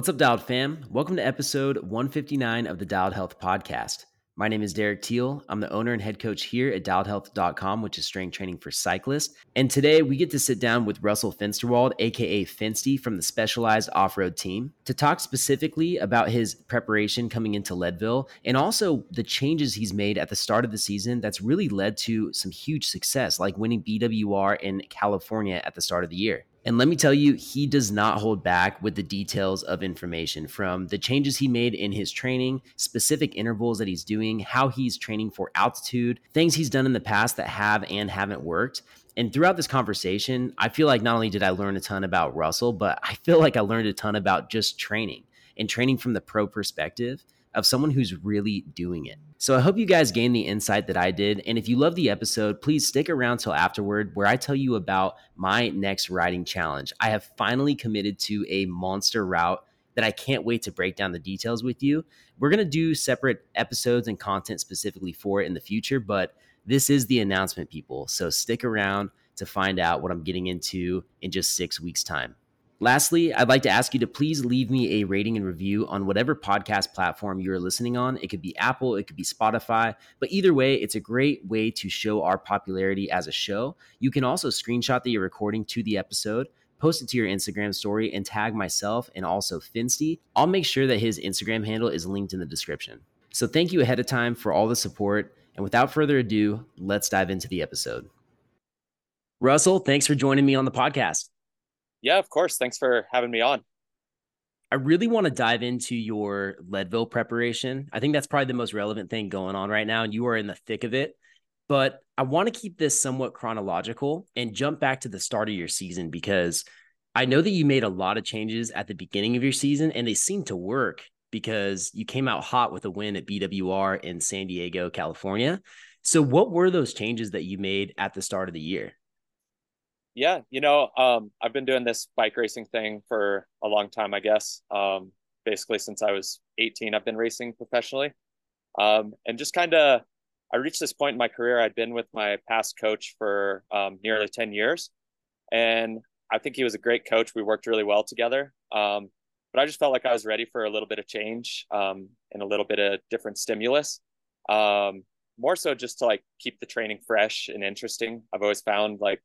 What's up, Dialed fam? Welcome to episode 159 of the Dialed Health Podcast. My name is Derek Teel. I'm the owner and head coach here at dialedhealth.com, which is strength training for cyclists. And today we get to sit down with Russell Finsterwald, aka Finsty, from the Specialized Off Road team, to talk specifically about his preparation coming into Leadville and also the changes he's made at the start of the season that's really led to some huge success, like winning BWR in California at the start of the year. And let me tell you, he does not hold back with the details of information from the changes he made in his training, specific intervals that he's doing, how he's training for altitude, things he's done in the past that have and haven't worked. And throughout this conversation, I feel like not only did I learn a ton about Russell, but I feel like I learned a ton about just training and training from the pro perspective of someone who's really doing it. So I hope you guys gained the insight that I did. And if you love the episode, please stick around till afterward where I tell you about my next riding challenge. I have finally committed to a monster route that I can't wait to break down the details with you. We're going to do separate episodes and content specifically for it in the future, but this is the announcement, people. So stick around to find out what I'm getting into in just six weeks' time. Lastly, I'd like to ask you to please leave me a rating and review on whatever podcast platform you're listening on. It could be Apple, it could be Spotify, but either way, it's a great way to show our popularity as a show. You can also screenshot that you're recording to the episode, post it to your Instagram story, and tag myself and also Finsty. I'll make sure that his Instagram handle is linked in the description. So thank you ahead of time for all the support. And without further ado, let's dive into the episode. Russell, thanks for joining me on the podcast. Yeah, of course. Thanks for having me on. I really want to dive into your Leadville preparation. I think that's probably the most relevant thing going on right now, and you are in the thick of it. But I want to keep this somewhat chronological and jump back to the start of your season because I know that you made a lot of changes at the beginning of your season, and they seem to work because you came out hot with a win at BWR in San Diego, California. So, what were those changes that you made at the start of the year? Yeah, you know, um, I've been doing this bike racing thing for a long time, I guess. Um, basically, since I was 18, I've been racing professionally. Um, and just kind of, I reached this point in my career. I'd been with my past coach for um, nearly 10 years. And I think he was a great coach. We worked really well together. Um, but I just felt like I was ready for a little bit of change um, and a little bit of different stimulus. more so just to like keep the training fresh and interesting. I've always found like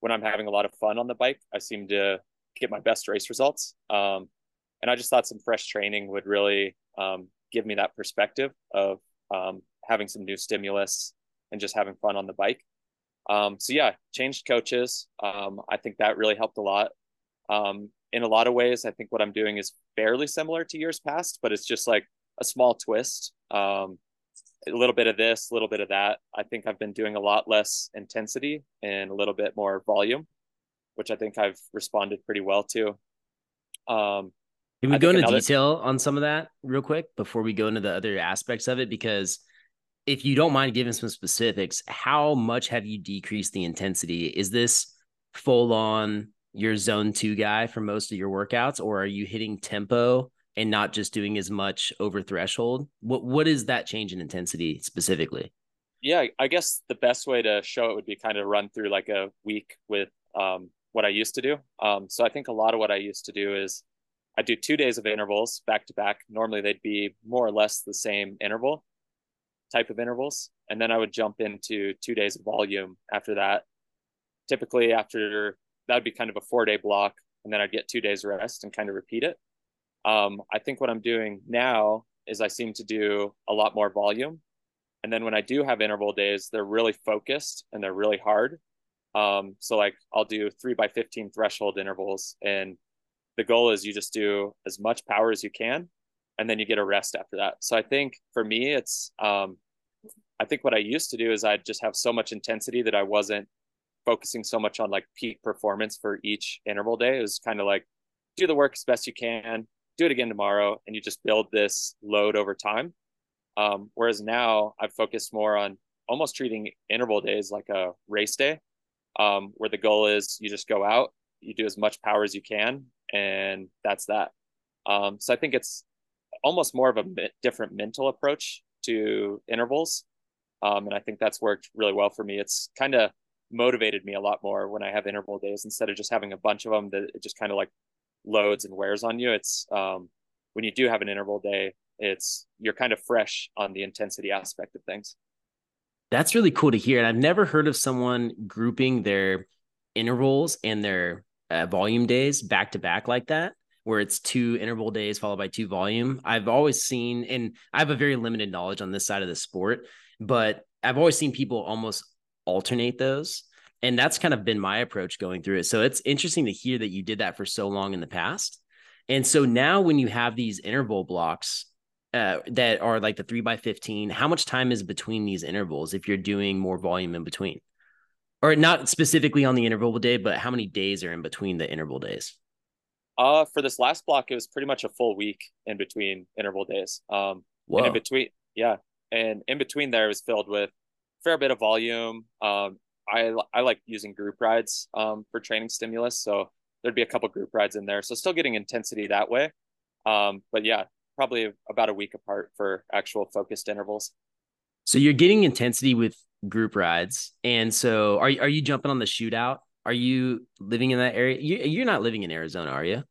when I'm having a lot of fun on the bike, I seem to get my best race results. Um, and I just thought some fresh training would really um, give me that perspective of um, having some new stimulus and just having fun on the bike. Um, so yeah, changed coaches. Um, I think that really helped a lot. Um, in a lot of ways, I think what I'm doing is fairly similar to years past, but it's just like a small twist. Um, a little bit of this, a little bit of that. I think I've been doing a lot less intensity and a little bit more volume, which I think I've responded pretty well to. Um, Can we I go into another... detail on some of that real quick before we go into the other aspects of it? Because if you don't mind giving some specifics, how much have you decreased the intensity? Is this full on your zone two guy for most of your workouts, or are you hitting tempo and not just doing as much over threshold? What what is that change in intensity specifically? Yeah, I guess the best way to show it would be kind of run through like a week with um, what I used to do. Um, so I think a lot of what I used to do is I do two days of intervals back to back. Normally they'd be more or less the same interval type of intervals. And then I would jump into two days of volume after that. Typically after that would be kind of a four day block. And then I'd get two days rest and kind of repeat it. Um, I think what I'm doing now is I seem to do a lot more volume. And then when I do have interval days, they're really focused and they're really hard. Um, so like I'll do three by 15 threshold intervals. And the goal is you just do as much power as you can. And then you get a rest after that. So I think for me, it's, um, I think what I used to do is I'd just have so much intensity that I wasn't focusing so much on like peak performance for each interval day. It was kind of like do the work as best you can, do it again tomorrow and you just build this load over time. Um, whereas now i've focused more on almost treating interval days like a race day um, where the goal is you just go out you do as much power as you can and that's that. Um, so i think it's almost more of a different mental approach to intervals. Um, and i think that's worked really well for me. It's kind of motivated me a lot more when i have interval days instead of just having a bunch of them that it just kind of like loads and wears on you. It's um, when you do have an interval day, it's you're kind of fresh on the intensity aspect of things. That's really cool to hear. And I've never heard of someone grouping their intervals and their uh, volume days back to back like that, where it's two interval days followed by two volume. I've always seen, and I have a very limited knowledge on this side of the sport, but I've always seen people almost alternate those. And that's kind of been my approach going through it. So it's interesting to hear that you did that for so long in the past. And so now when you have these interval blocks uh, that are like the three by 15, how much time is between these intervals if you're doing more volume in between? Or not specifically on the interval day, but how many days are in between the interval days? Uh, for this last block, it was pretty much a full week in between interval days. Um, Whoa. in between, yeah, and in between there it was filled with fair bit of volume. Um, I I like using group rides um, for training stimulus, so there'd be a couple group rides in there, so still getting intensity that way. Um, but yeah, probably about a week apart for actual focused intervals. So you're getting intensity with group rides, and so are are you jumping on the shootout? Are you living in that area? You, you're not living in Arizona, are you?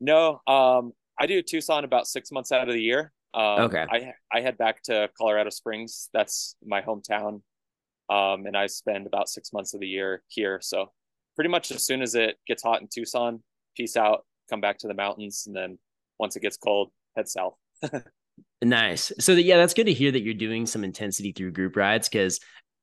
No, um, I do Tucson about six months out of the year. Um, okay. I I head back to Colorado Springs. That's my hometown, um, and I spend about six months of the year here. So pretty much as soon as it gets hot in Tucson, peace out, come back to the mountains, and then once it gets cold, head south. nice. So yeah, that's good to hear that you're doing some intensity through group rides because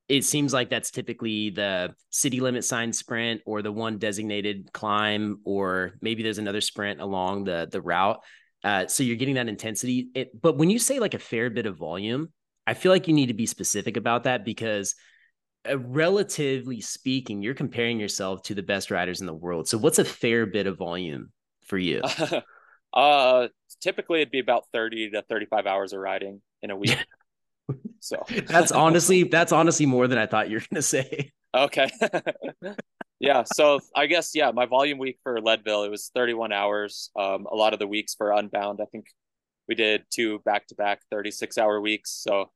it seems like that's typically the city limit sign sprint or the one designated climb, or maybe there's another sprint along the the route. Uh, so you're getting that intensity. It, but when you say like a fair bit of volume, I feel like you need to be specific about that because uh, relatively speaking, you're comparing yourself to the best riders in the world. So what's a fair bit of volume for you? uh, typically it'd be about 30 to 35 hours of riding in a week. so that's honestly, that's honestly more than I thought you were going to say. Okay. yeah. So I guess, yeah, my volume week for Leadville, it was 31 hours. Um, a lot of the weeks for Unbound, I think we did two back to back 36 hour weeks. So,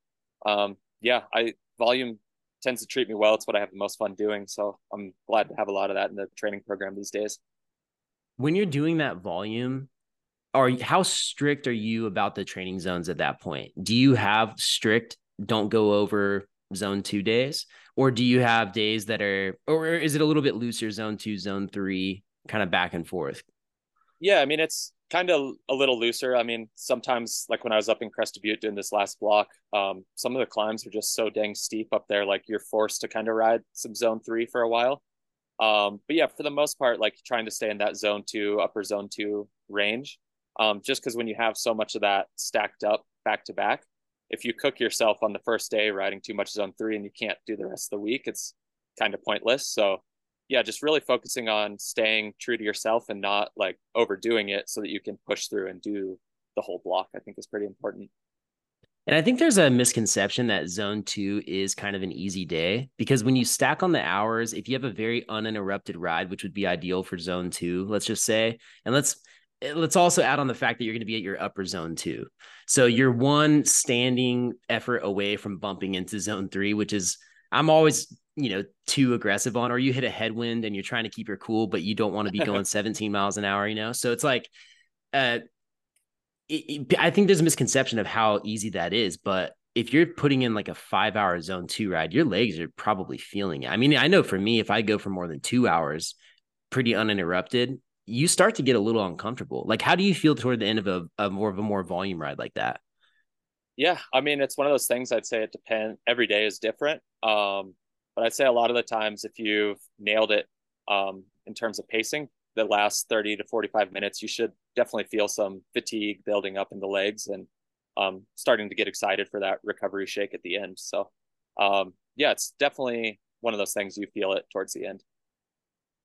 um, yeah, I volume tends to treat me well. It's what I have the most fun doing. So I'm glad to have a lot of that in the training program these days. When you're doing that volume, are how strict are you about the training zones at that point? Do you have strict don't go over zone 2 days or do you have days that are or is it a little bit looser zone 2 zone 3 kind of back and forth? Yeah, I mean it's kind of a little looser. I mean, sometimes like when I was up in Crested Butte doing this last block, um, some of the climbs are just so dang steep up there. Like you're forced to kind of ride some zone three for a while. Um, but yeah, for the most part, like trying to stay in that zone two, upper zone two range. Um, just because when you have so much of that stacked up back to back, if you cook yourself on the first day riding too much zone three and you can't do the rest of the week, it's kind of pointless. So yeah, just really focusing on staying true to yourself and not like overdoing it so that you can push through and do the whole block, I think is pretty important. And I think there's a misconception that zone two is kind of an easy day because when you stack on the hours, if you have a very uninterrupted ride, which would be ideal for zone two, let's just say, and let's let's also add on the fact that you're going to be at your upper zone two. So you're one standing effort away from bumping into zone three, which is I'm always you know too aggressive on or you hit a headwind and you're trying to keep your cool but you don't want to be going 17 miles an hour you know? So it's like uh it, it, i think there's a misconception of how easy that is but if you're putting in like a five hour zone two ride your legs are probably feeling it. I mean i know for me if i go for more than two hours pretty uninterrupted you start to get a little uncomfortable. Like how do you feel toward the end of a, a more of a more volume ride like that? Yeah i mean it's one of those things i'd say it depends every day is different. Um but I'd say a lot of the times, if you've nailed it um, in terms of pacing, the last 30 to 45 minutes, you should definitely feel some fatigue building up in the legs and um, starting to get excited for that recovery shake at the end. So, um, yeah, it's definitely one of those things you feel it towards the end.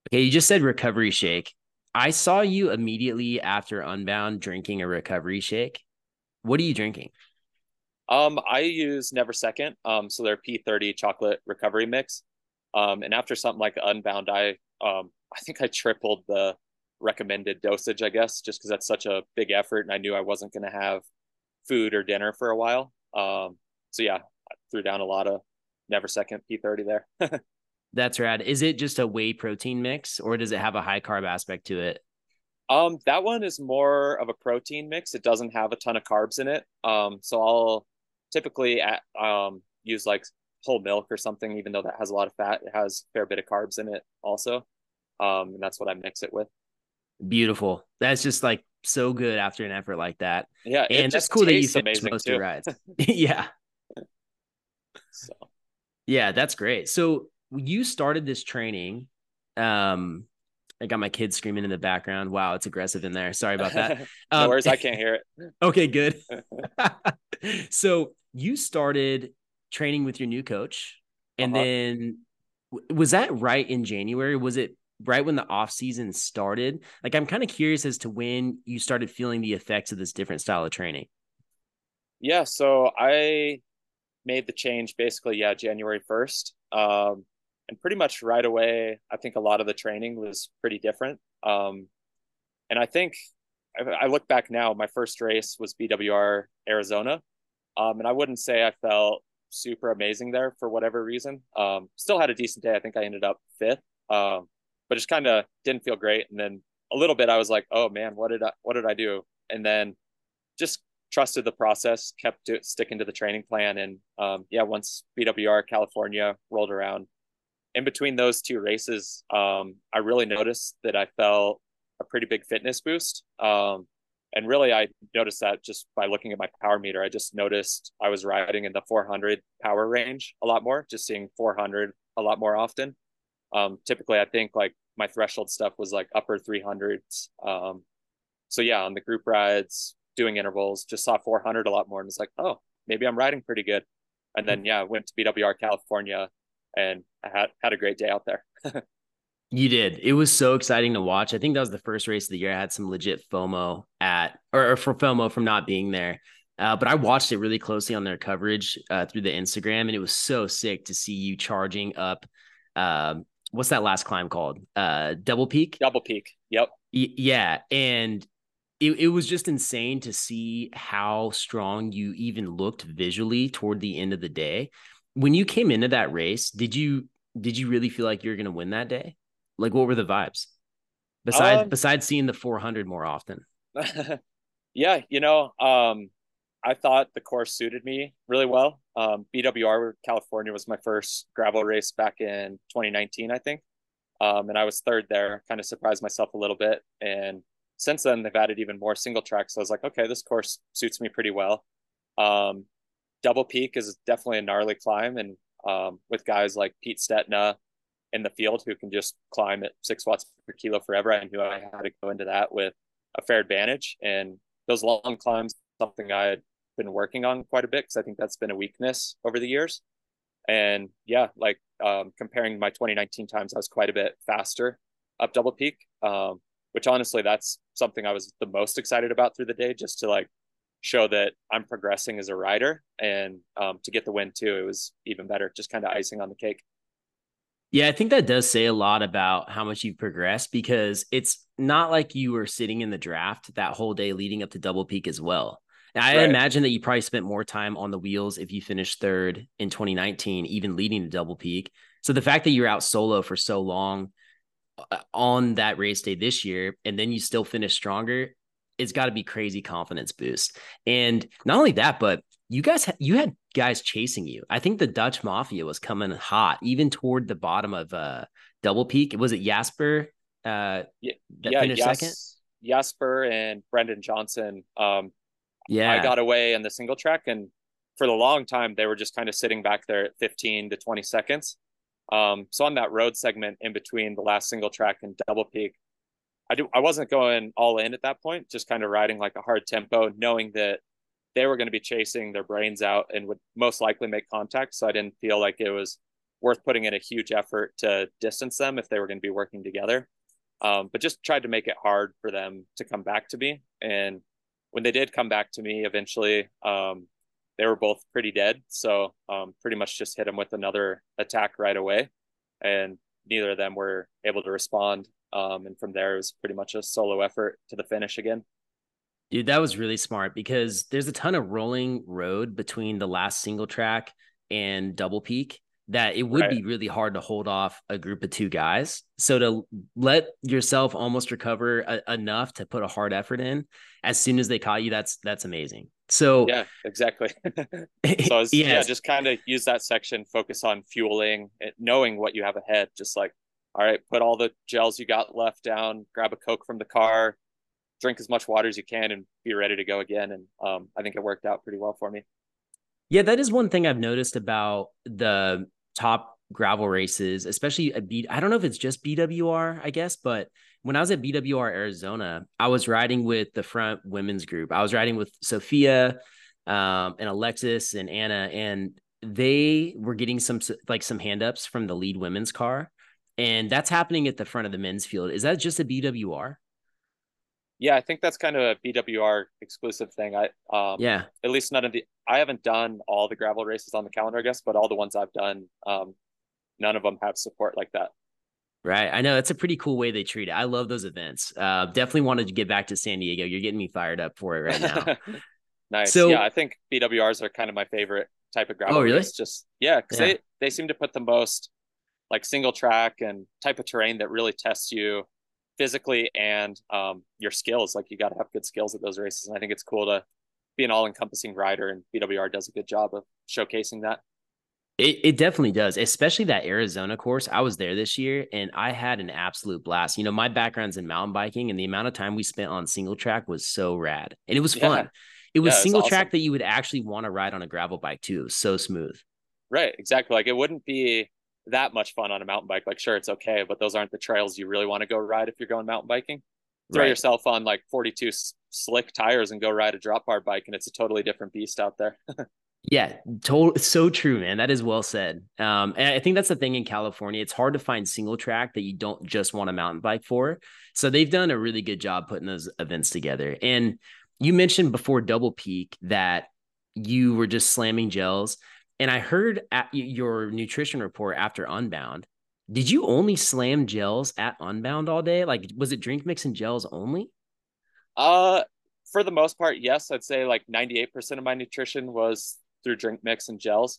Okay, you just said recovery shake. I saw you immediately after Unbound drinking a recovery shake. What are you drinking? Um, I use Never Second. Um, so their P30 chocolate recovery mix. Um, and after something like Unbound, I um, I think I tripled the recommended dosage, I guess, just because that's such a big effort, and I knew I wasn't going to have food or dinner for a while. Um, so yeah, I threw down a lot of Never Second P30 there. that's rad. Is it just a whey protein mix, or does it have a high carb aspect to it? Um, that one is more of a protein mix. It doesn't have a ton of carbs in it. Um, so I'll typically at, um use like whole milk or something, even though that has a lot of fat. It has a fair bit of carbs in it also. Um, and that's what I mix it with. Beautiful. That's just like so good after an effort like that. Yeah, and that's cool that you finish most too. of your rides. yeah. So. Yeah, that's great. So you started this training. Um, I got my kids screaming in the background. Wow, it's aggressive in there. Sorry about that. no um, worries, I can't hear it. okay, good. so you started training with your new coach, and uh-huh. then was that right in January? Was it right when the off season started? Like, I'm kind of curious as to when you started feeling the effects of this different style of training. Yeah, so I made the change basically, yeah, January 1st. Um, and pretty much right away, I think a lot of the training was pretty different. Um, and I think I, I look back now, my first race was BWR Arizona. Um, and I wouldn't say I felt super amazing there for whatever reason. Um, still had a decent day. I think I ended up fifth, um, but just kind of didn't feel great. And then a little bit, I was like, oh man, what did I, what did I do? And then just trusted the process, kept do, sticking to the training plan. And um, yeah, once BWR California rolled around, in between those two races, um, I really noticed that I felt a pretty big fitness boost. Um, and really i noticed that just by looking at my power meter i just noticed i was riding in the 400 power range a lot more just seeing 400 a lot more often. Um, typically i think like my threshold stuff was like upper 300s um, so yeah on the group rides doing intervals just saw 400 a lot more and it's like oh maybe i'm riding pretty good. And then yeah went to bwr california and i had had a great day out there You did. It was so exciting to watch. I think that was the first race of the year. I had some legit FOMO at, or, or for FOMO from not being there. Uh, but I watched it really closely on their coverage uh, through the Instagram, and it was so sick to see you charging up. Uh, what's that last climb called? Uh, double peak. Double peak. Yep. Y- yeah, and it, it was just insane to see how strong you even looked visually toward the end of the day. When you came into that race, did you did you really feel like you were going to win that day? Like, what were the vibes besides um, besides seeing the 400 more often? yeah, you know, um, I thought the course suited me really well. Um, BWR California was my first gravel race back in 2019, I think, um, and I was third there. Kind of surprised myself a little bit, and since then they've added even more single tracks. So I was like, okay, this course suits me pretty well. Um, Double Peak is definitely a gnarly climb, and um, with guys like Pete Stetina in the field who can just climb at six watts per kilo forever. I knew I had to go into that with a fair advantage. And those long climbs, something I had been working on quite a bit because I think that's been a weakness over the years. And yeah, like um, comparing my 2019 times, I was quite a bit faster up double peak, um, which honestly, that's something I was the most excited about through the day, just to like show that I'm progressing as a rider and um, to get the win too. It was even better, just kind of icing on the cake. Yeah, I think that does say a lot about how much you've progressed because it's not like you were sitting in the draft that whole day leading up to double peak as well. I right. imagine that you probably spent more time on the wheels if you finished third in 2019, even leading to double peak. So the fact that you're out solo for so long uh, on that race day this year, and then you still finish stronger, it's got to be crazy confidence boost. And not only that, but you guys you had guys chasing you. I think the Dutch Mafia was coming hot, even toward the bottom of uh double peak. Was it Jasper? Uh yeah, yeah finished Jas- second? Jasper and Brendan Johnson. Um yeah, I got away in the single track and for the long time they were just kind of sitting back there at 15 to 20 seconds. Um, so on that road segment in between the last single track and double peak, I do I wasn't going all in at that point, just kind of riding like a hard tempo, knowing that they were going to be chasing their brains out and would most likely make contact. So I didn't feel like it was worth putting in a huge effort to distance them if they were going to be working together. Um, but just tried to make it hard for them to come back to me. And when they did come back to me eventually, um, they were both pretty dead. So um, pretty much just hit them with another attack right away. And neither of them were able to respond. Um, and from there, it was pretty much a solo effort to the finish again. Dude, that was really smart because there's a ton of rolling road between the last single track and double peak. that it would right. be really hard to hold off a group of two guys. So to let yourself almost recover a, enough to put a hard effort in as soon as they caught you, that's that's amazing. So yeah, exactly. so was, yes. yeah, just kind of use that section, focus on fueling, eh, knowing what you have ahead. Just like, all right, put all the gels you got left down, grab a Coke from the car, drink as much water as you can, and be ready to go again. And um, I think it worked out pretty well for me. Yeah, that is one thing I've noticed about the top gravel races, especially at B. I don't know if it's just BWR, I guess, but when I was at BWR Arizona, I was riding with the front women's group. I was riding with Sophia um, and Alexis and Anna, and they were getting some like some hand ups from the lead women's car, and that's happening at the front of the men's field. Is that just a BWR? Yeah, I think that's kind of a BWR exclusive thing. I um, yeah, at least none of the I haven't done all the gravel races on the calendar, I guess, but all the ones I've done, um, none of them have support like that. Right. I know that's a pretty cool way they treat it. I love those events. Uh, definitely wanted to get back to San Diego. You're getting me fired up for it right now. nice. So, yeah, I think BWRs are kind of my favorite type of gravel. Oh, really? Race. Just yeah, because yeah. they they seem to put the most like single track and type of terrain that really tests you physically and um, your skills. Like you got to have good skills at those races. And I think it's cool to be an all encompassing rider, and BWR does a good job of showcasing that. It, it definitely does, especially that Arizona course. I was there this year and I had an absolute blast. You know, my background's in mountain biking, and the amount of time we spent on single track was so rad. And it was fun. Yeah. It was yeah, single awesome. track that you would actually want to ride on a gravel bike too. It was so smooth. Right, exactly. Like it wouldn't be that much fun on a mountain bike. Like, sure, it's okay, but those aren't the trails you really want to go ride if you're going mountain biking. Throw right. yourself on like 42 slick tires and go ride a drop bar bike, and it's a totally different beast out there. yeah, total, so true, man. That is well said. Um, and I think that's the thing in California. It's hard to find single track that you don't just want a mountain bike for. So they've done a really good job putting those events together. And you mentioned before Double Peak that you were just slamming gels. And I heard at your nutrition report after Unbound, did you only slam gels at Unbound all day? Like, was it drink mix and gels only? Uh, for the most part, yes. I'd say like 98% of my nutrition was through drink mix and gels.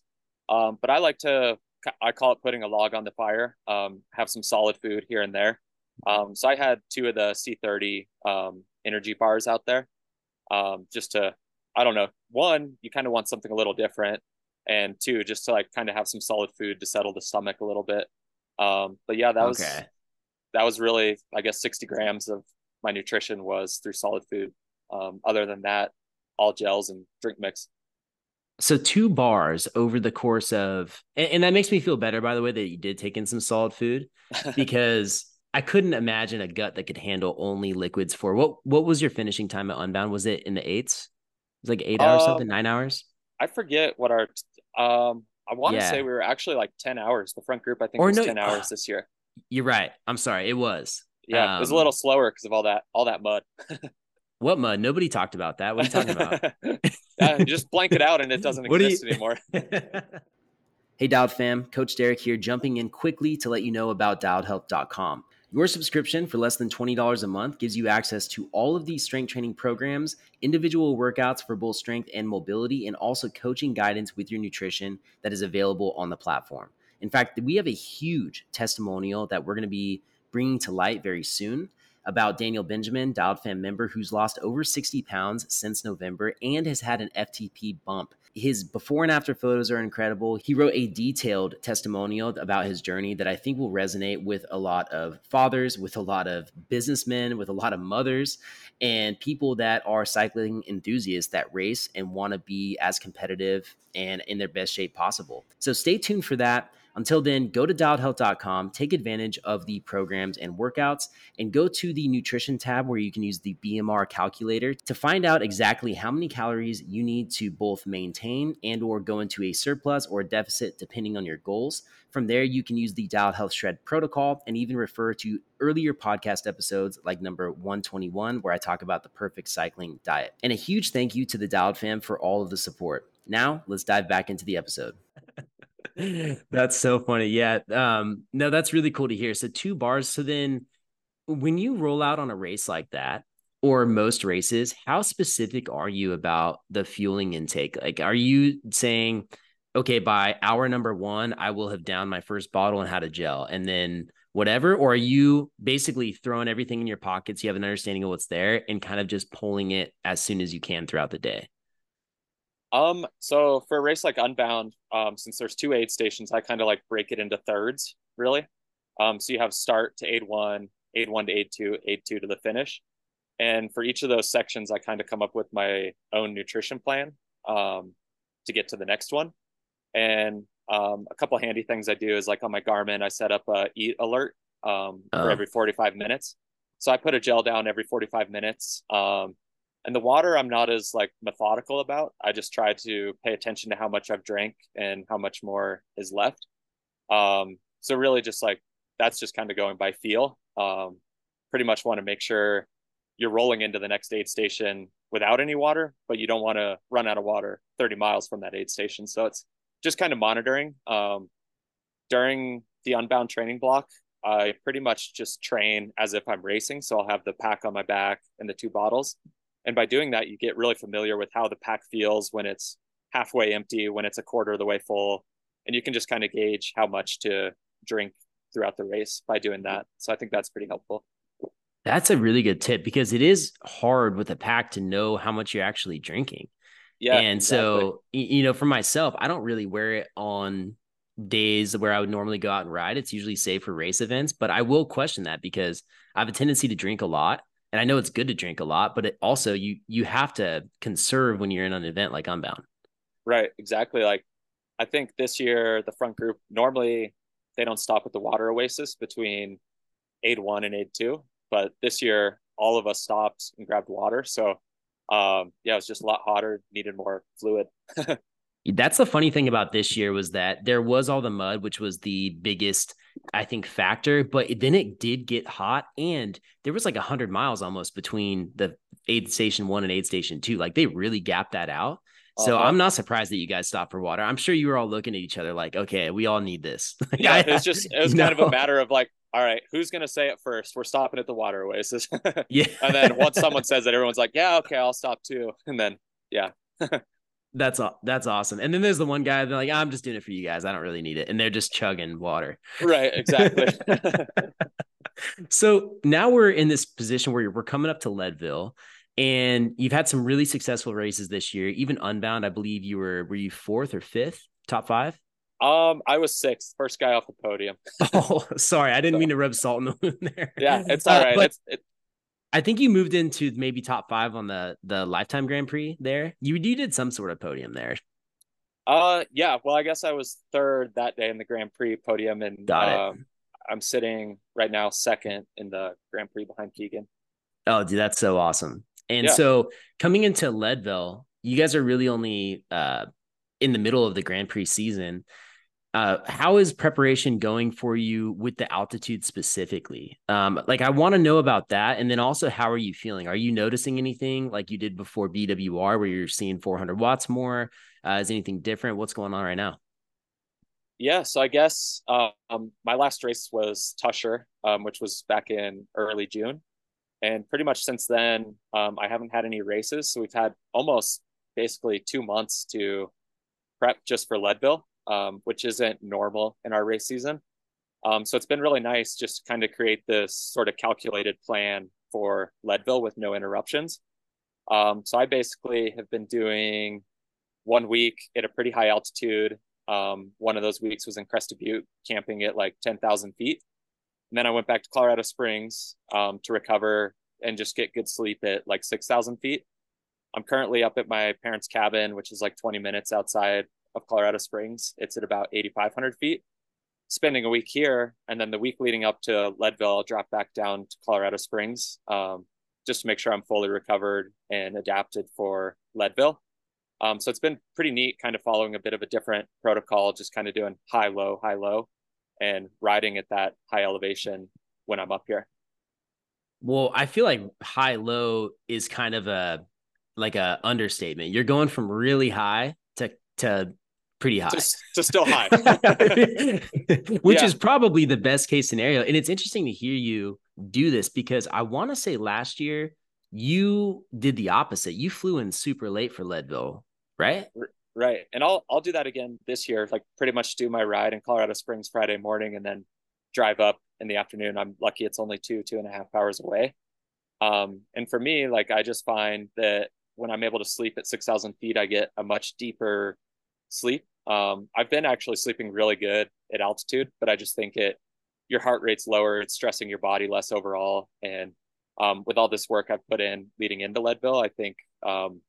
Um, but I like to, I call it putting a log on the fire, um, have some solid food here and there. Um, so I had two of the C30 um, energy bars out there um, just to, I don't know, one, you kind of want something a little different and two, just to like kind of have some solid food to settle the stomach a little bit. Um, but yeah, that was that was really, I guess, sixty grams of my nutrition was through solid food. Um, other than that, all gels and drink mix. So two bars over the course of, and, and that makes me feel better, by the way, that you did take in some solid food, because I couldn't imagine a gut that could handle only liquids for what. What was your finishing time at Unbound? Was it in the eights? It was like eight hours, um, something, nine hours. I forget what our um I want to yeah. say we were actually like 10 hours. The front group I think or was no, 10 hours uh, this year. You're right. I'm sorry. It was. Yeah, um, it was a um, little slower because of all that all that mud. what mud? Nobody talked about that. What are you talking about? just blank it out and it doesn't exist you... anymore. hey Dialed fam, Coach Derek here jumping in quickly to let you know about dialedhealth.com. Your subscription for less than $20 a month gives you access to all of these strength training programs, individual workouts for both strength and mobility, and also coaching guidance with your nutrition that is available on the platform. In fact, we have a huge testimonial that we're going to be bringing to light very soon about Daniel Benjamin, Dialed Fam member, who's lost over 60 pounds since November and has had an FTP bump his before and after photos are incredible. He wrote a detailed testimonial about his journey that I think will resonate with a lot of fathers, with a lot of businessmen, with a lot of mothers, and people that are cycling enthusiasts that race and want to be as competitive and in their best shape possible. So stay tuned for that. Until then, go to dialedhealth.com, take advantage of the programs and workouts, and go to the nutrition tab where you can use the BMR calculator to find out exactly how many calories you need to both maintain and or go into a surplus or a deficit depending on your goals. From there, you can use the Dialed Health Shred protocol and even refer to earlier podcast episodes like number 121, where I talk about the perfect cycling diet. And a huge thank you to the Dialed fam for all of the support. Now, let's dive back into the episode. that's so funny. Yeah. Um, no, that's really cool to hear. So two bars. So then when you roll out on a race like that, or most races, how specific are you about the fueling intake? Like, are you saying, okay, by hour number one, I will have downed my first bottle and had a gel, and then whatever? Or are you basically throwing everything in your pockets? You have an understanding of what's there and kind of just pulling it as soon as you can throughout the day? Um, so for a race like Unbound, um, since there's two aid stations, I kind of like break it into thirds, really. Um, so you have start to aid one, aid one to aid two, aid two to the finish. And for each of those sections, I kind of come up with my own nutrition plan um, to get to the next one. And um, a couple handy things I do is like on my Garmin, I set up a eat alert um, for oh. every 45 minutes. So I put a gel down every 45 minutes. Um, and the water, I'm not as like methodical about. I just try to pay attention to how much I've drank and how much more is left. Um, so really, just like that's just kind of going by feel. Um, pretty much want to make sure you're rolling into the next aid station without any water, but you don't want to run out of water 30 miles from that aid station. So it's just kind of monitoring. Um, during the unbound training block, I pretty much just train as if I'm racing. So I'll have the pack on my back and the two bottles. And by doing that, you get really familiar with how the pack feels when it's halfway empty, when it's a quarter of the way full. And you can just kind of gauge how much to drink throughout the race by doing that. So I think that's pretty helpful. That's a really good tip because it is hard with a pack to know how much you're actually drinking. Yeah. And exactly. so, you know, for myself, I don't really wear it on days where I would normally go out and ride. It's usually safe for race events, but I will question that because I have a tendency to drink a lot. And I know it's good to drink a lot, but it also you you have to conserve when you're in an event like Unbound. Right, exactly. Like I think this year the front group normally they don't stop at the water oasis between aid one and aid two, but this year all of us stopped and grabbed water. So um, yeah, it was just a lot hotter, needed more fluid. That's the funny thing about this year was that there was all the mud, which was the biggest, I think, factor. But then it did get hot, and there was like a hundred miles almost between the aid station one and aid station two. Like they really gapped that out. So uh-huh. I'm not surprised that you guys stopped for water. I'm sure you were all looking at each other like, okay, we all need this. yeah, it's just it was kind of a matter of like, all right, who's gonna say it first? We're stopping at the water oasis. yeah. and then once someone says it, everyone's like, yeah, okay, I'll stop too. And then yeah. That's all that's awesome. And then there's the one guy they're like, I'm just doing it for you guys. I don't really need it. And they're just chugging water. Right, exactly. so now we're in this position where we're coming up to Leadville and you've had some really successful races this year. Even Unbound, I believe you were were you fourth or fifth, top five? Um, I was sixth, first guy off the podium. oh, sorry, I didn't so, mean to rub salt in the wound there. Yeah, it's all right. Uh, it's, it, I think you moved into maybe top five on the the lifetime Grand Prix there. You you did some sort of podium there. Uh, yeah. Well, I guess I was third that day in the Grand Prix podium, and got it. Um, I'm sitting right now second in the Grand Prix behind Keegan. Oh, dude, that's so awesome. And yeah. so coming into Leadville, you guys are really only uh, in the middle of the Grand Prix season. Uh, how is preparation going for you with the altitude specifically? Um, like, I want to know about that. And then also, how are you feeling? Are you noticing anything like you did before BWR where you're seeing 400 watts more? Uh, is anything different? What's going on right now? Yeah, so I guess um, my last race was Tushar, um, which was back in early June. And pretty much since then, um, I haven't had any races. So we've had almost basically two months to prep just for Leadville, um, which isn't normal in our race season. Um, so it's been really nice just to kind of create this sort of calculated plan for Leadville with no interruptions. Um, so I basically have been doing one week at a pretty high altitude. Um, one of those weeks was in Crested Butte, camping at like 10,000 feet. And then I went back to Colorado Springs um, to recover and just get good sleep at like 6,000 feet. I'm currently up at my parents' cabin, which is like 20 minutes outside of Colorado Springs. It's at about 8,500 feet. Spending a week here, and then the week leading up to Leadville, I'll drop back down to Colorado Springs um, just to make sure I'm fully recovered and adapted for Leadville. Um, so it's been pretty neat, kind of following a bit of a different protocol, just kind of doing high, low, high, low and riding at that high elevation when I'm up here. Well, I feel like high low is kind of a like a understatement. You're going from really high to to pretty high. To, to still high. Which yeah. is probably the best case scenario. And it's interesting to hear you do this because I want to say last year you did the opposite. You flew in super late for Leadville, right? Right. And I'll I'll do that again this year. Like pretty much do my ride in Colorado Springs Friday morning and then drive up in the afternoon. I'm lucky it's only two, two and a half hours away. Um, and for me, like I just find that when I'm able to sleep at six thousand feet, I get a much deeper sleep. Um, I've been actually sleeping really good at altitude, but I just think it your heart rate's lower, it's stressing your body less overall. And um, with all this work I've put in leading into Leadville, I think um,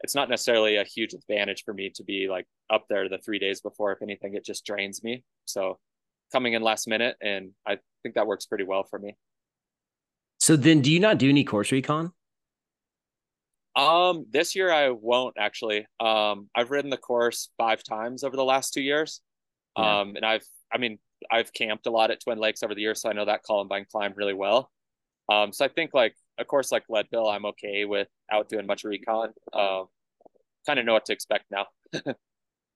it's not necessarily a huge advantage for me to be like up there the three days before. If anything, it just drains me. So coming in last minute, and I think that works pretty well for me. So then, do you not do any course recon? Um, this year I won't actually. Um, I've ridden the course five times over the last two years. Yeah. Um, and I've, I mean, I've camped a lot at Twin Lakes over the years, so I know that Columbine climb really well. Um, so I think like a course like Leadville, I'm okay with out doing much recon. Um, kind of know what to expect now.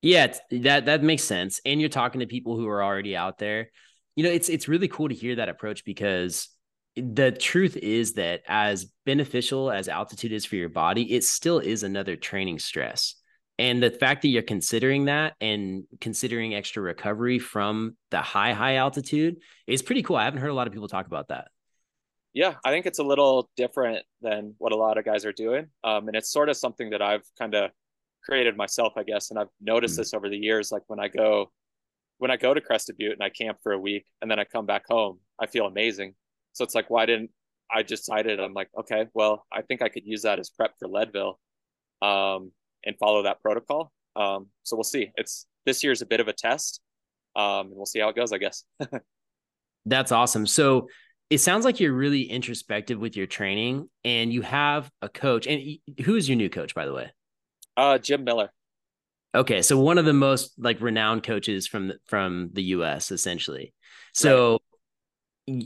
yeah, that that makes sense. And you're talking to people who are already out there. You know, it's it's really cool to hear that approach because the truth is that as beneficial as altitude is for your body, it still is another training stress. And the fact that you're considering that and considering extra recovery from the high, high altitude is pretty cool. I haven't heard a lot of people talk about that. Yeah, I think it's a little different than what a lot of guys are doing. Um, and it's sort of something that I've kind of created myself, I guess. And I've noticed mm-hmm. this over the years. Like when I go, when I go to Crested Butte and I camp for a week and then I come back home, I feel amazing. So it's like, why didn't I decided I'm like, okay, well, I think I could use that as prep for Leadville, um, and follow that protocol. Um, so we'll see. It's this year's a bit of a test, um, and we'll see how it goes. I guess. That's awesome. So it sounds like you're really introspective with your training, and you have a coach. And who is your new coach, by the way? Uh, Jim Miller. Okay, so one of the most like renowned coaches from the, from the U.S. essentially. So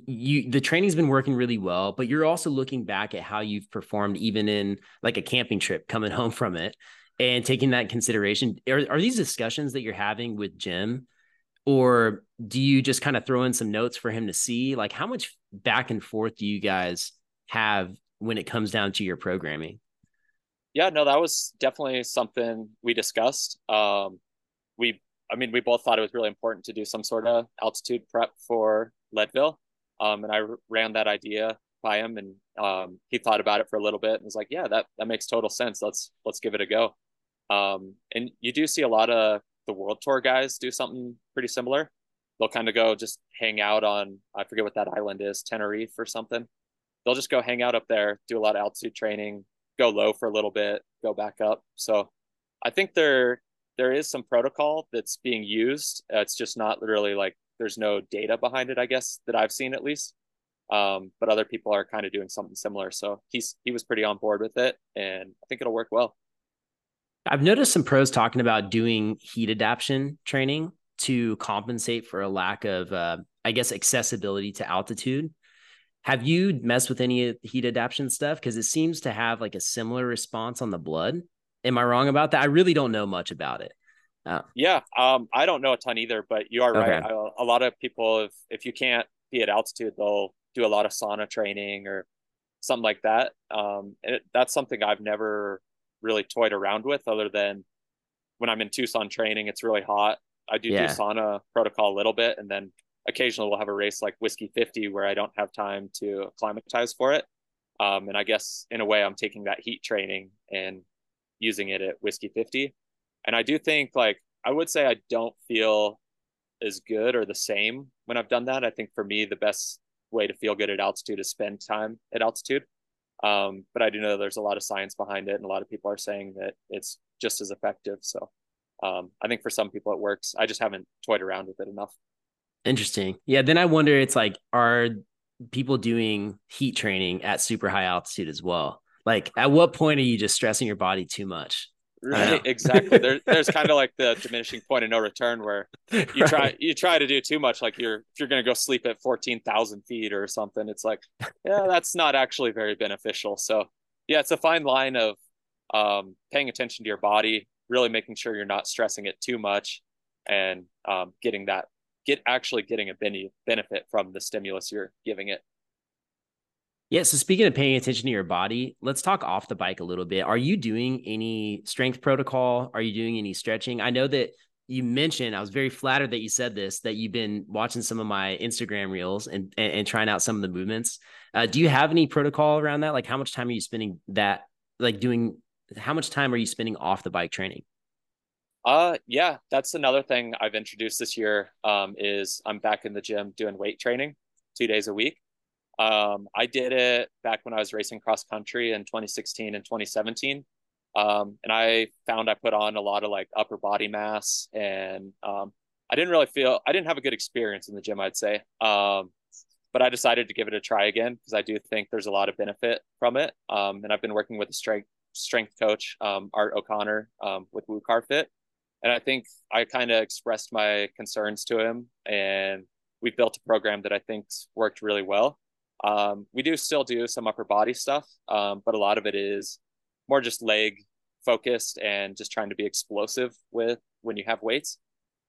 you the training's been working really well but you're also looking back at how you've performed even in like a camping trip coming home from it and taking that consideration. Are, are these discussions that you're having with jim or do you just kind of throw in some notes for him to see? Like how much back and forth do you guys have when it comes down to your programming? Yeah no that was definitely something we discussed. Um we i mean we both thought it was really important to do some sort of altitude prep for leadville um, and I ran that idea by him, and um, he thought about it for a little bit and was like, "Yeah, that that makes total sense. Let's let's give it a go." Um, and you do see a lot of the World Tour guys do something pretty similar. They'll kind of go just hang out on I forget what that island is, Tenerife or something. They'll just go hang out up there, do a lot of altitude training, go low for a little bit, go back up. So I think there there is some protocol that's being used. Uh, it's just not really like there's no data behind it, I guess, that I've seen at least. Um, but other people are kind of doing something similar. So he's he was pretty on board with it, and I think it'll work well. I've noticed some pros talking about doing heat adaptation training to compensate for a lack of, uh, I guess, accessibility to altitude. Have you messed with any heat adaptation stuff? Because it seems to have like a similar response on the blood. Am I wrong about that? I really don't know much about it. Oh. Yeah, um, I don't know a ton either, but you are right. Okay. A, a lot of people, if if you can't be at altitude, they'll do a lot of sauna training or something like that. Um, it, that's something I've never really toyed around with, other than when I'm in Tucson training, it's really hot. I do yeah. do sauna protocol a little bit, and then occasionally we'll have a race like Whiskey 50 where I don't have time to acclimatize for it. Um, and I guess in a way, I'm taking that heat training and using it at Whiskey 50. And I do think like I would say I don't feel as good or the same when I've done that. I think for me the best way to feel good at altitude is spend time at altitude. Um, but I do know there's a lot of science behind it, and a lot of people are saying that it's just as effective. So um, I think for some people it works. I just haven't toyed around with it enough. Interesting. Yeah. Then I wonder, it's like, are people doing heat training at super high altitude as well? Like, at what point are you just stressing your body too much? Right, exactly. There, there's kind of like the diminishing point of no return where you right. try you try to do too much. Like you're if you're gonna go sleep at fourteen thousand feet or something, it's like, yeah, that's not actually very beneficial. So yeah, it's a fine line of um, paying attention to your body, really making sure you're not stressing it too much, and um, getting that get actually getting a benefit from the stimulus you're giving it. Yeah. So speaking of paying attention to your body, let's talk off the bike a little bit. Are you doing any strength protocol? Are you doing any stretching? I know that you mentioned, I was very flattered that you said this, that you've been watching some of my Instagram reels and, and, and trying out some of the movements. Uh, do you have any protocol around that? Like how much time are you spending that, like doing, how much time are you spending off the bike training? Uh, yeah, that's another thing I've introduced this year. Um, is I'm back in the gym doing weight training two days a week. Um, I did it back when I was racing cross country in 2016 and 2017. Um, and I found I put on a lot of like upper body mass and, um, I didn't really feel, I didn't have a good experience in the gym, I'd say. Um, but I decided to give it a try again because I do think there's a lot of benefit from it. Um, and I've been working with a strength strength coach, um, Art O'Connor, with Woo Car Fit. And I think I kind of expressed my concerns to him and we built a program that I think's worked really well. Um, we do still do some upper body stuff, um, but a lot of it is more just leg focused and just trying to be explosive with when you have weights.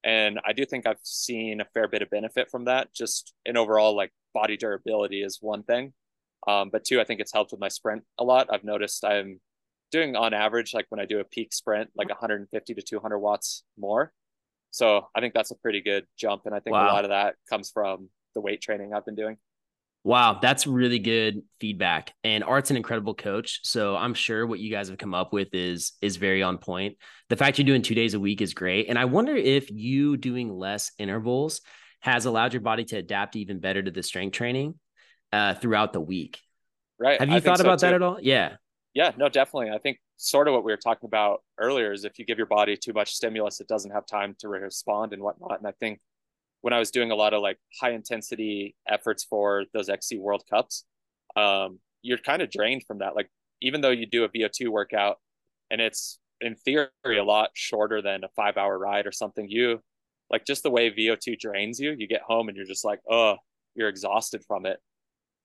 And I do think I've seen a fair bit of benefit from that. Just in overall, like body durability is one thing. Um, but two, I think it's helped with my sprint a lot. I've noticed I'm doing on average, like when I do a peak sprint, like 150 to 200 watts more. So I think that's a pretty good jump. And I think wow. a lot of that comes from the weight training I've been doing. Wow, that's really good feedback. And Art's an incredible coach, so I'm sure what you guys have come up with is is very on point. The fact you're doing 2 days a week is great, and I wonder if you doing less intervals has allowed your body to adapt even better to the strength training uh, throughout the week. Right. Have you I thought about so that at all? Yeah. Yeah, no, definitely. I think sort of what we were talking about earlier is if you give your body too much stimulus, it doesn't have time to respond and whatnot. And I think when I was doing a lot of like high intensity efforts for those XC World Cups, um, you're kind of drained from that. Like even though you do a VO2 workout and it's in theory a lot shorter than a five hour ride or something, you like just the way VO2 drains you, you get home and you're just like, oh, you're exhausted from it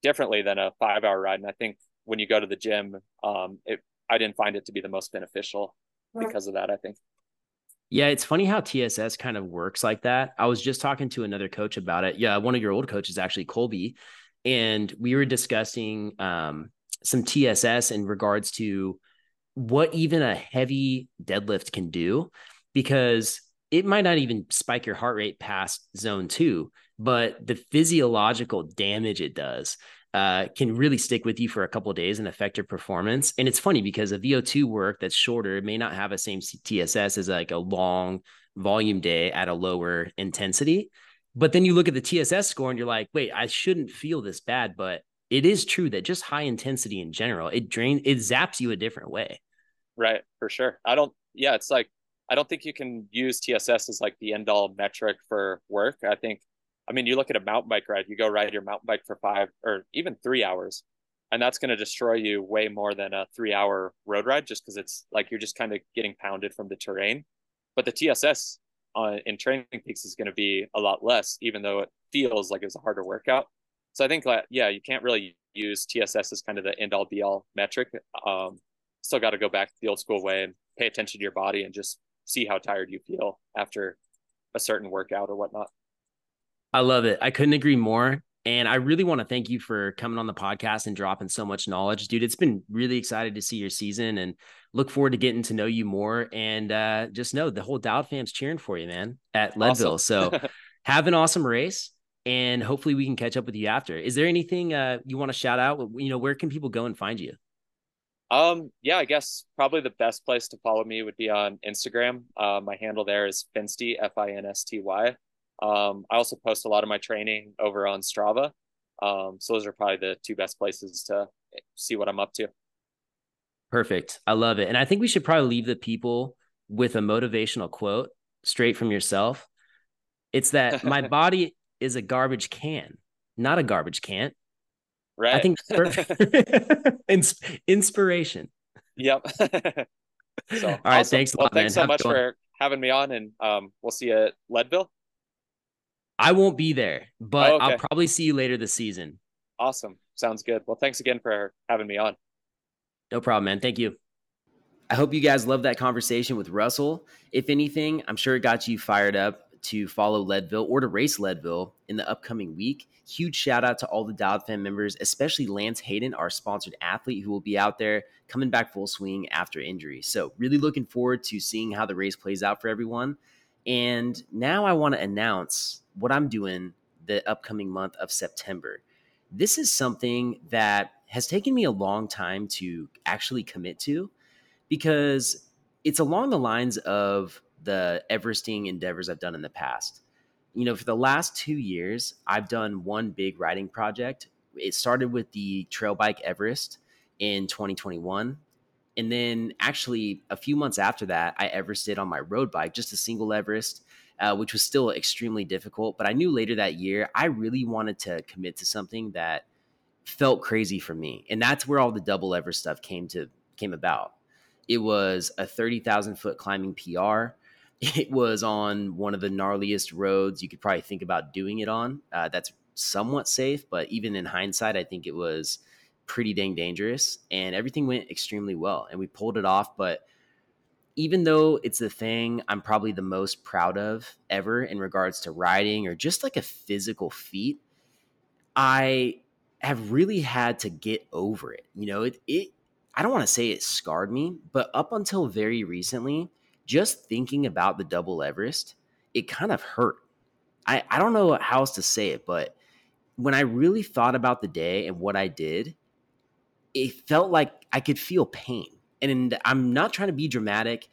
differently than a five hour ride. And I think when you go to the gym, um, it I didn't find it to be the most beneficial because of that, I think. Yeah, it's funny how TSS kind of works like that. I was just talking to another coach about it. Yeah, one of your old coaches, actually, Colby, and we were discussing um, some TSS in regards to what even a heavy deadlift can do, because it might not even spike your heart rate past zone two, but the physiological damage it does uh, can really stick with you for a couple days and affect your performance. And it's funny because a VO2 work that's shorter it may not have a same TSS as like a long volume day at a lower intensity. But then you look at the TSS score and you're like, wait, I shouldn't feel this bad. But it is true that just high intensity in general, it drains, it zaps you a different way. Right. For sure. I don't, yeah, it's like, I don't think you can use TSS as like the end all metric for work. I think I mean, you look at a mountain bike ride, you go ride your mountain bike for five or even three hours, and that's going to destroy you way more than a three hour road ride just because it's like you're just kind of getting pounded from the terrain. But the TSS uh, in training peaks is going to be a lot less, even though it feels like it's a harder workout. So I think yeah, you can't really use TSS as kind of the end all be all metric. Um, still got to go back to the old school way and pay attention to your body and just see how tired you feel after a certain workout or whatnot. I love it. I couldn't agree more. And I really want to thank you for coming on the podcast and dropping so much knowledge, dude. It's been really excited to see your season and look forward to getting to know you more. And uh, just know the whole Dialed fam's cheering for you, man, at Leadville. Awesome. so have an awesome race, and hopefully we can catch up with you after. Is there anything uh, you want to shout out? You know, where can people go and find you? Um, yeah, I guess probably the best place to follow me would be on Instagram. Uh, my handle there is Finsty, F I N S T Y. Um, I also post a lot of my training over on Strava. Um, so those are probably the two best places to see what I'm up to. Perfect. I love it. And I think we should probably leave the people with a motivational quote straight from yourself. It's that my body is a garbage can, not a garbage can. Right. I think inspiration. Yep. so, All right. Awesome. Thanks a lot, well, thanks man. so much for having me on, and um, we'll see you at Leadville. I won't be there, but oh, okay. I'll probably see you later this season. Awesome. Sounds good. Well, thanks again for having me on. No problem, man. Thank you. I hope you guys loved that conversation with Russell. If anything, I'm sure it got you fired up to follow Leadville or to race Leadville in the upcoming week. Huge shout out to all the Dialed fan members, especially Lance Hayden, our sponsored athlete, who will be out there coming back full swing after injury. So, really looking forward to seeing how the race plays out for everyone. And now I want to announce what I'm doing the upcoming month of September. This is something that has taken me a long time to actually commit to because it's along the lines of the Everesting endeavors I've done in the past. You know, for the last two years, I've done one big riding project. It started with the Trail Bike Everest in 2021. And then, actually, a few months after that, I Everested on my road bike, just a single Everest, uh, which was still extremely difficult. But I knew later that year, I really wanted to commit to something that felt crazy for me. And that's where all the double Everest stuff came to came about. It was a 30,000 foot climbing PR. It was on one of the gnarliest roads you could probably think about doing it on. Uh, that's somewhat safe, but even in hindsight, I think it was pretty dang dangerous. And everything went extremely well, and we pulled it off. But even though it's the thing I'm probably the most proud of ever in regards to riding or just like a physical feat, I have really had to get over it. You know, it it I don't want to say it scarred me, but up until very recently, just thinking about the double Everest, it kind of hurt. I, I don't know how else to say it, but when I really thought about the day and what I did, it felt like I could feel pain. And I'm not trying to be dramatic,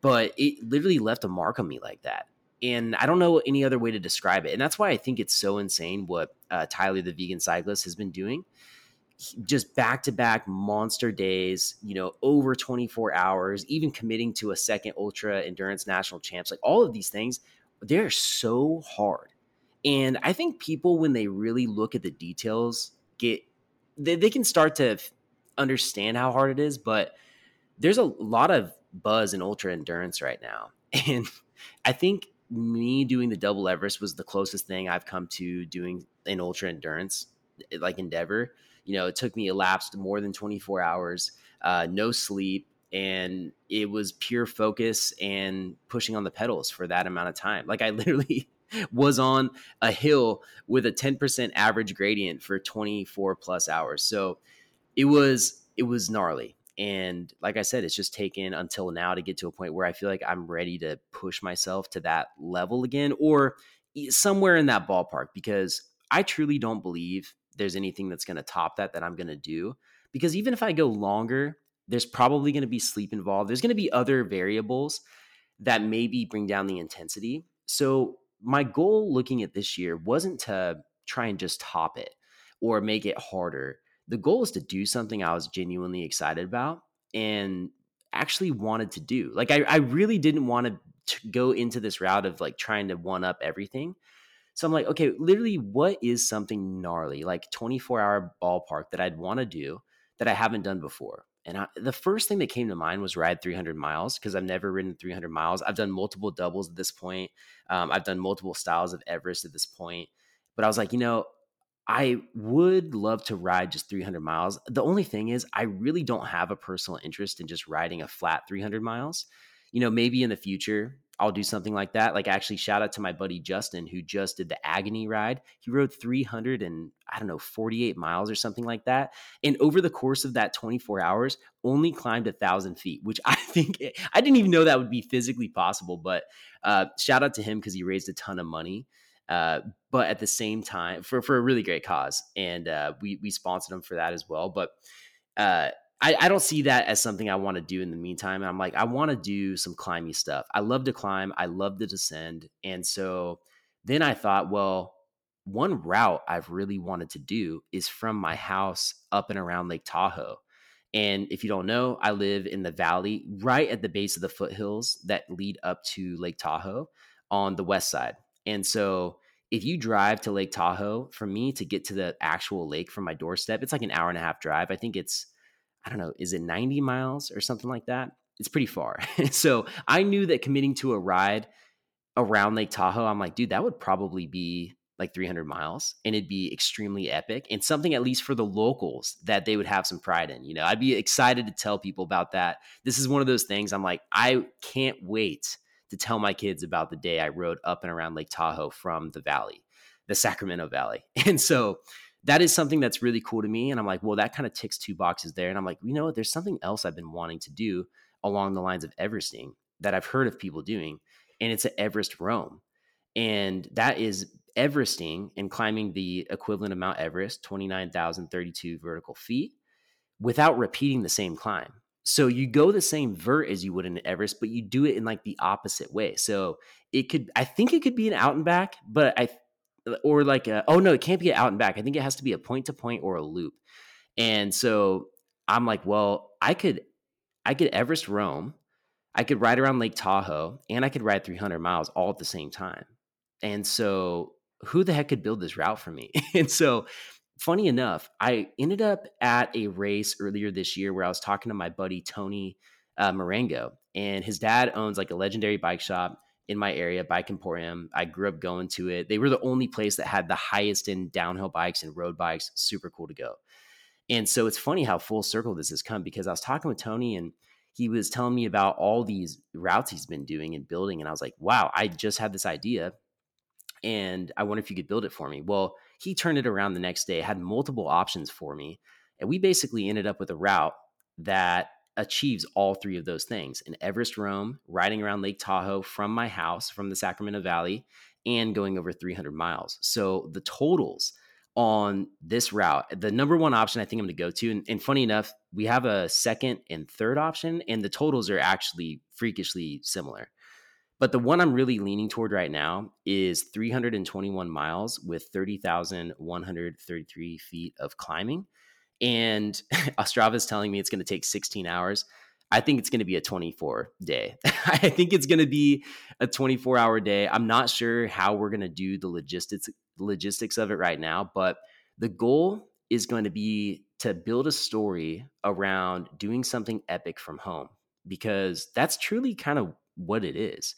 but it literally left a mark on me like that. And I don't know any other way to describe it. And that's why I think it's so insane what uh, Tyler, the vegan cyclist, has been doing just back to back monster days, you know, over 24 hours, even committing to a second ultra endurance national champs, like all of these things, they're so hard. And I think people, when they really look at the details, get they, they can start to understand how hard it is, but there's a lot of buzz in ultra endurance right now. And I think me doing the double Everest was the closest thing I've come to doing an ultra endurance like endeavor you know, it took me elapsed more than 24 hours, uh, no sleep, and it was pure focus and pushing on the pedals for that amount of time. Like I literally was on a hill with a 10% average gradient for 24 plus hours. So it was it was gnarly. And like I said, it's just taken until now to get to a point where I feel like I'm ready to push myself to that level again or somewhere in that ballpark because I truly don't believe there's anything that's going to top that that I'm going to do. Because even if I go longer, there's probably going to be sleep involved. There's going to be other variables that maybe bring down the intensity. So, my goal looking at this year wasn't to try and just top it or make it harder. The goal is to do something I was genuinely excited about and actually wanted to do. Like, I, I really didn't want to go into this route of like trying to one up everything. So I'm like, okay, literally, what is something gnarly, like 24 hour ballpark that I'd want to do that I haven't done before? And I, the first thing that came to mind was ride 300 miles because I've never ridden 300 miles. I've done multiple doubles at this point. Um, I've done multiple styles of Everest at this point. But I was like, you know, I would love to ride just 300 miles. The only thing is, I really don't have a personal interest in just riding a flat 300 miles. You know, maybe in the future, I'll do something like that. Like actually shout out to my buddy Justin who just did the agony ride. He rode 300 and I don't know 48 miles or something like that. And over the course of that 24 hours, only climbed a thousand feet, which I think I didn't even know that would be physically possible. But uh, shout out to him because he raised a ton of money. Uh, but at the same time, for for a really great cause, and uh, we we sponsored them for that as well. But uh, I, I don't see that as something I want to do in the meantime. And I'm like, I want to do some climbing stuff. I love to climb. I love to descend. And so then I thought, well, one route I've really wanted to do is from my house up and around Lake Tahoe. And if you don't know, I live in the valley right at the base of the foothills that lead up to Lake Tahoe on the west side. And so if you drive to Lake Tahoe, for me to get to the actual lake from my doorstep, it's like an hour and a half drive. I think it's I don't know, is it 90 miles or something like that? It's pretty far. so I knew that committing to a ride around Lake Tahoe, I'm like, dude, that would probably be like 300 miles and it'd be extremely epic and something at least for the locals that they would have some pride in. You know, I'd be excited to tell people about that. This is one of those things I'm like, I can't wait to tell my kids about the day I rode up and around Lake Tahoe from the valley, the Sacramento Valley. And so that is something that's really cool to me. And I'm like, well, that kind of ticks two boxes there. And I'm like, you know what? There's something else I've been wanting to do along the lines of Everesting that I've heard of people doing, and it's an Everest Roam. And that is Everesting and climbing the equivalent of Mount Everest, 29,032 vertical feet, without repeating the same climb. So you go the same vert as you would in Everest, but you do it in like the opposite way. So it could, I think it could be an out and back, but I, or like, a, oh no, it can't be an out and back. I think it has to be a point to point or a loop. And so I'm like, well, I could, I could Everest roam, I could ride around Lake Tahoe, and I could ride 300 miles all at the same time. And so who the heck could build this route for me? and so funny enough, I ended up at a race earlier this year where I was talking to my buddy Tony uh, Marengo, and his dad owns like a legendary bike shop in my area, Bike Emporium. I grew up going to it. They were the only place that had the highest in downhill bikes and road bikes. Super cool to go. And so it's funny how full circle this has come because I was talking with Tony and he was telling me about all these routes he's been doing and building. And I was like, wow, I just had this idea and I wonder if you could build it for me. Well, he turned it around the next day, had multiple options for me, and we basically ended up with a route that achieves all three of those things an Everest Roam, riding around Lake Tahoe from my house, from the Sacramento Valley, and going over 300 miles. So the totals on this route, the number one option I think I'm going to go to, and, and funny enough, we have a second and third option, and the totals are actually freakishly similar. But the one I'm really leaning toward right now is 321 miles with 30,133 feet of climbing. And Strava is telling me it's going to take 16 hours. I think it's going to be a 24 day. I think it's going to be a 24 hour day. I'm not sure how we're going to do the logistics logistics of it right now, but the goal is going to be to build a story around doing something epic from home because that's truly kind of what it is.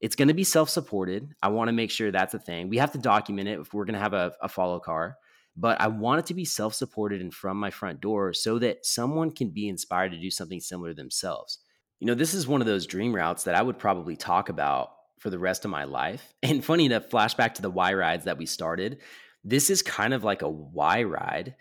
It's going to be self supported. I want to make sure that's a thing. We have to document it if we're going to have a, a follow car, but I want it to be self supported and from my front door so that someone can be inspired to do something similar themselves. You know, this is one of those dream routes that I would probably talk about for the rest of my life. And funny enough, flashback to the Y rides that we started. This is kind of like a Y ride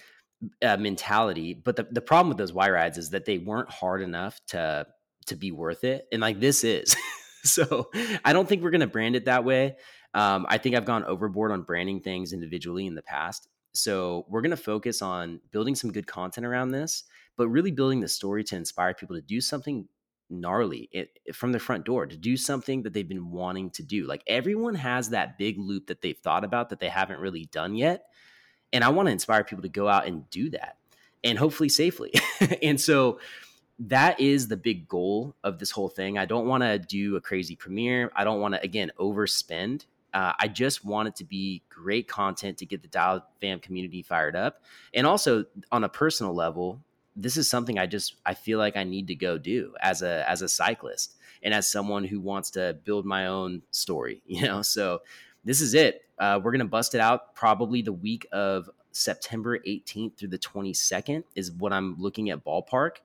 uh, mentality, but the, the problem with those Y rides is that they weren't hard enough to to be worth it. And like this is. so I don't think we're going to brand it that way. Um, I think I've gone overboard on branding things individually in the past. So we're going to focus on building some good content around this, but really building the story to inspire people to do something gnarly it, from the front door, to do something that they've been wanting to do. Like everyone has that big loop that they've thought about that they haven't really done yet. And I want to inspire people to go out and do that and hopefully safely. and so that is the big goal of this whole thing. I don't want to do a crazy premiere. I don't want to, again, overspend. Uh, I just want it to be great content to get the Dial Fam community fired up. And also on a personal level, this is something I just I feel like I need to go do as a as a cyclist and as someone who wants to build my own story, you know. So this is it. Uh, we're gonna bust it out probably the week of September 18th through the 22nd is what I'm looking at ballpark.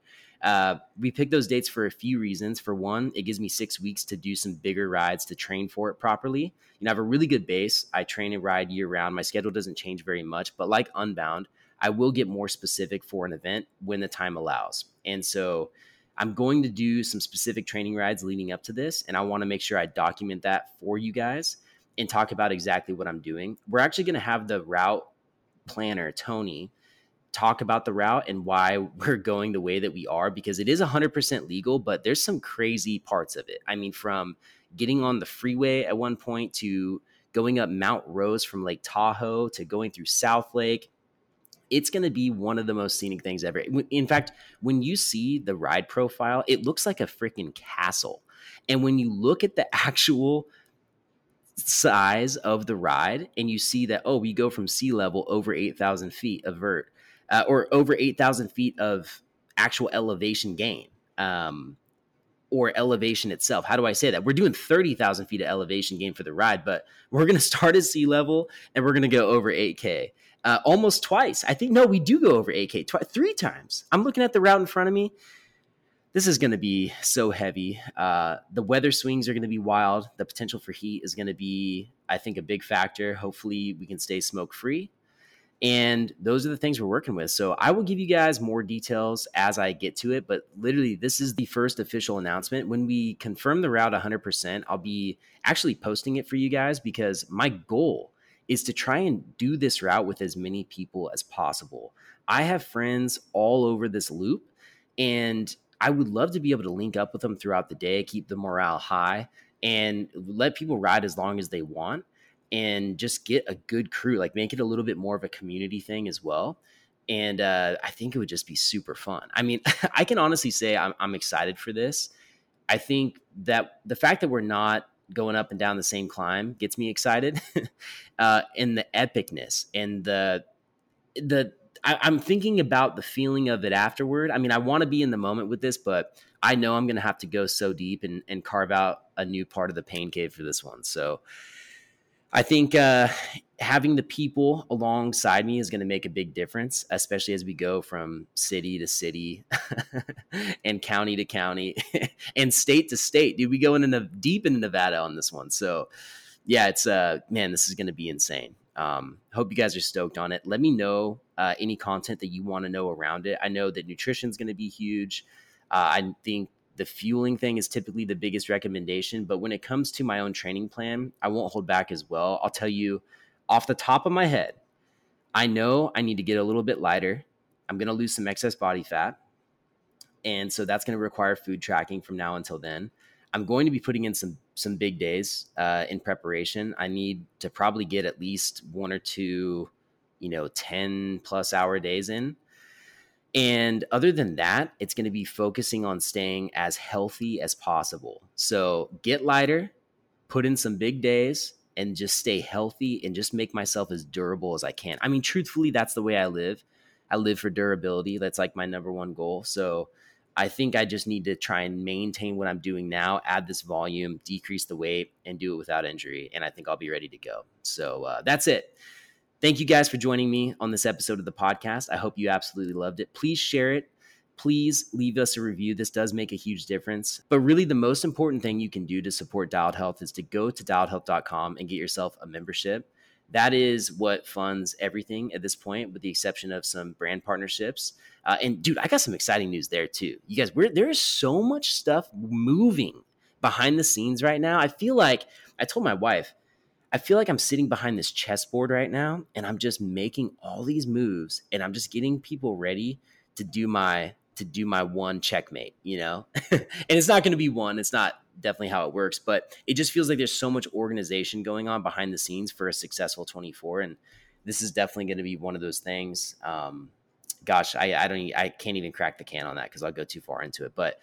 Uh, we picked those dates for a few reasons. For one, it gives me six weeks to do some bigger rides to train for it properly. You know, I have a really good base. I train and ride year round. My schedule doesn't change very much, but like Unbound, I will get more specific for an event when the time allows. And so I'm going to do some specific training rides leading up to this, and I want to make sure I document that for you guys and talk about exactly what I'm doing. We're actually going to have the route planner, Tony, talk about the route and why we're going the way that we are because it is 100% legal, but there's some crazy parts of it. I mean, from getting on the freeway at one point to going up Mount Rose from Lake Tahoe to going through South Lake. It's going to be one of the most scenic things ever. In fact, when you see the ride profile, it looks like a freaking castle. And when you look at the actual size of the ride and you see that, oh, we go from sea level over 8,000 feet of vert uh, or over 8,000 feet of actual elevation gain um, or elevation itself. How do I say that? We're doing 30,000 feet of elevation gain for the ride, but we're going to start at sea level and we're going to go over 8K. Uh, almost twice. I think, no, we do go over 8K, twi- three times. I'm looking at the route in front of me. this is going to be so heavy. Uh, the weather swings are going to be wild. The potential for heat is going to be, I think, a big factor. Hopefully, we can stay smoke free. And those are the things we're working with. So I will give you guys more details as I get to it. But literally, this is the first official announcement. When we confirm the route 100%, I'll be actually posting it for you guys because my goal is to try and do this route with as many people as possible. I have friends all over this loop, and I would love to be able to link up with them throughout the day, keep the morale high, and let people ride as long as they want and just get a good crew, like make it a little bit more of a community thing as well. And uh, I think it would just be super fun. I mean, I can honestly say I'm, I'm excited for this. I think that the fact that we're not going up and down the same climb gets me excited, uh, and the epicness and the the I, I'm thinking about the feeling of it afterward. I mean, I want to be in the moment with this, but I know I'm going to have to go so deep and, and carve out a new part of the pain cave for this one. So I think uh, having the people alongside me is going to make a big difference, especially as we go from city to city and county to county and state to state. Dude, we go into deep into Nevada on this one. So, yeah, it's uh, man, this is going to be insane. Um, hope you guys are stoked on it. Let me know uh, any content that you want to know around it. I know that nutrition is going to be huge. Uh, I think the fueling thing is typically the biggest recommendation. But when it comes to my own training plan, I won't hold back as well. I'll tell you off the top of my head, I know I need to get a little bit lighter. I'm going to lose some excess body fat. And so that's going to require food tracking from now until then. I'm going to be putting in some some big days uh, in preparation. I need to probably get at least one or two, you know, 10 plus hour days in and other than that, it's going to be focusing on staying as healthy as possible. So get lighter, put in some big days, and just stay healthy and just make myself as durable as I can. I mean, truthfully, that's the way I live. I live for durability. That's like my number one goal. So I think I just need to try and maintain what I'm doing now, add this volume, decrease the weight, and do it without injury. And I think I'll be ready to go. So uh, that's it. Thank you guys for joining me on this episode of the podcast. I hope you absolutely loved it. Please share it. Please leave us a review. This does make a huge difference. But really, the most important thing you can do to support Dialed Health is to go to dialedhealth.com and get yourself a membership. That is what funds everything at this point, with the exception of some brand partnerships. Uh, and dude, I got some exciting news there too. You guys, there is so much stuff moving behind the scenes right now. I feel like I told my wife, I feel like I'm sitting behind this chessboard right now and I'm just making all these moves and I'm just getting people ready to do my to do my one checkmate, you know? and it's not going to be one, it's not definitely how it works, but it just feels like there's so much organization going on behind the scenes for a successful 24 and this is definitely going to be one of those things. Um, gosh, I, I don't, I can't even crack the can on that because I'll go too far into it. But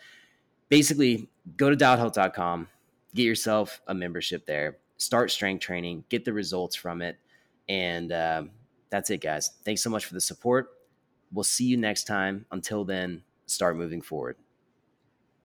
basically, go to dialedhealth.com, get yourself a membership there start strength training, get the results from it. And um, that's it, guys. Thanks so much for the support. We'll see you next time. Until then, start moving forward.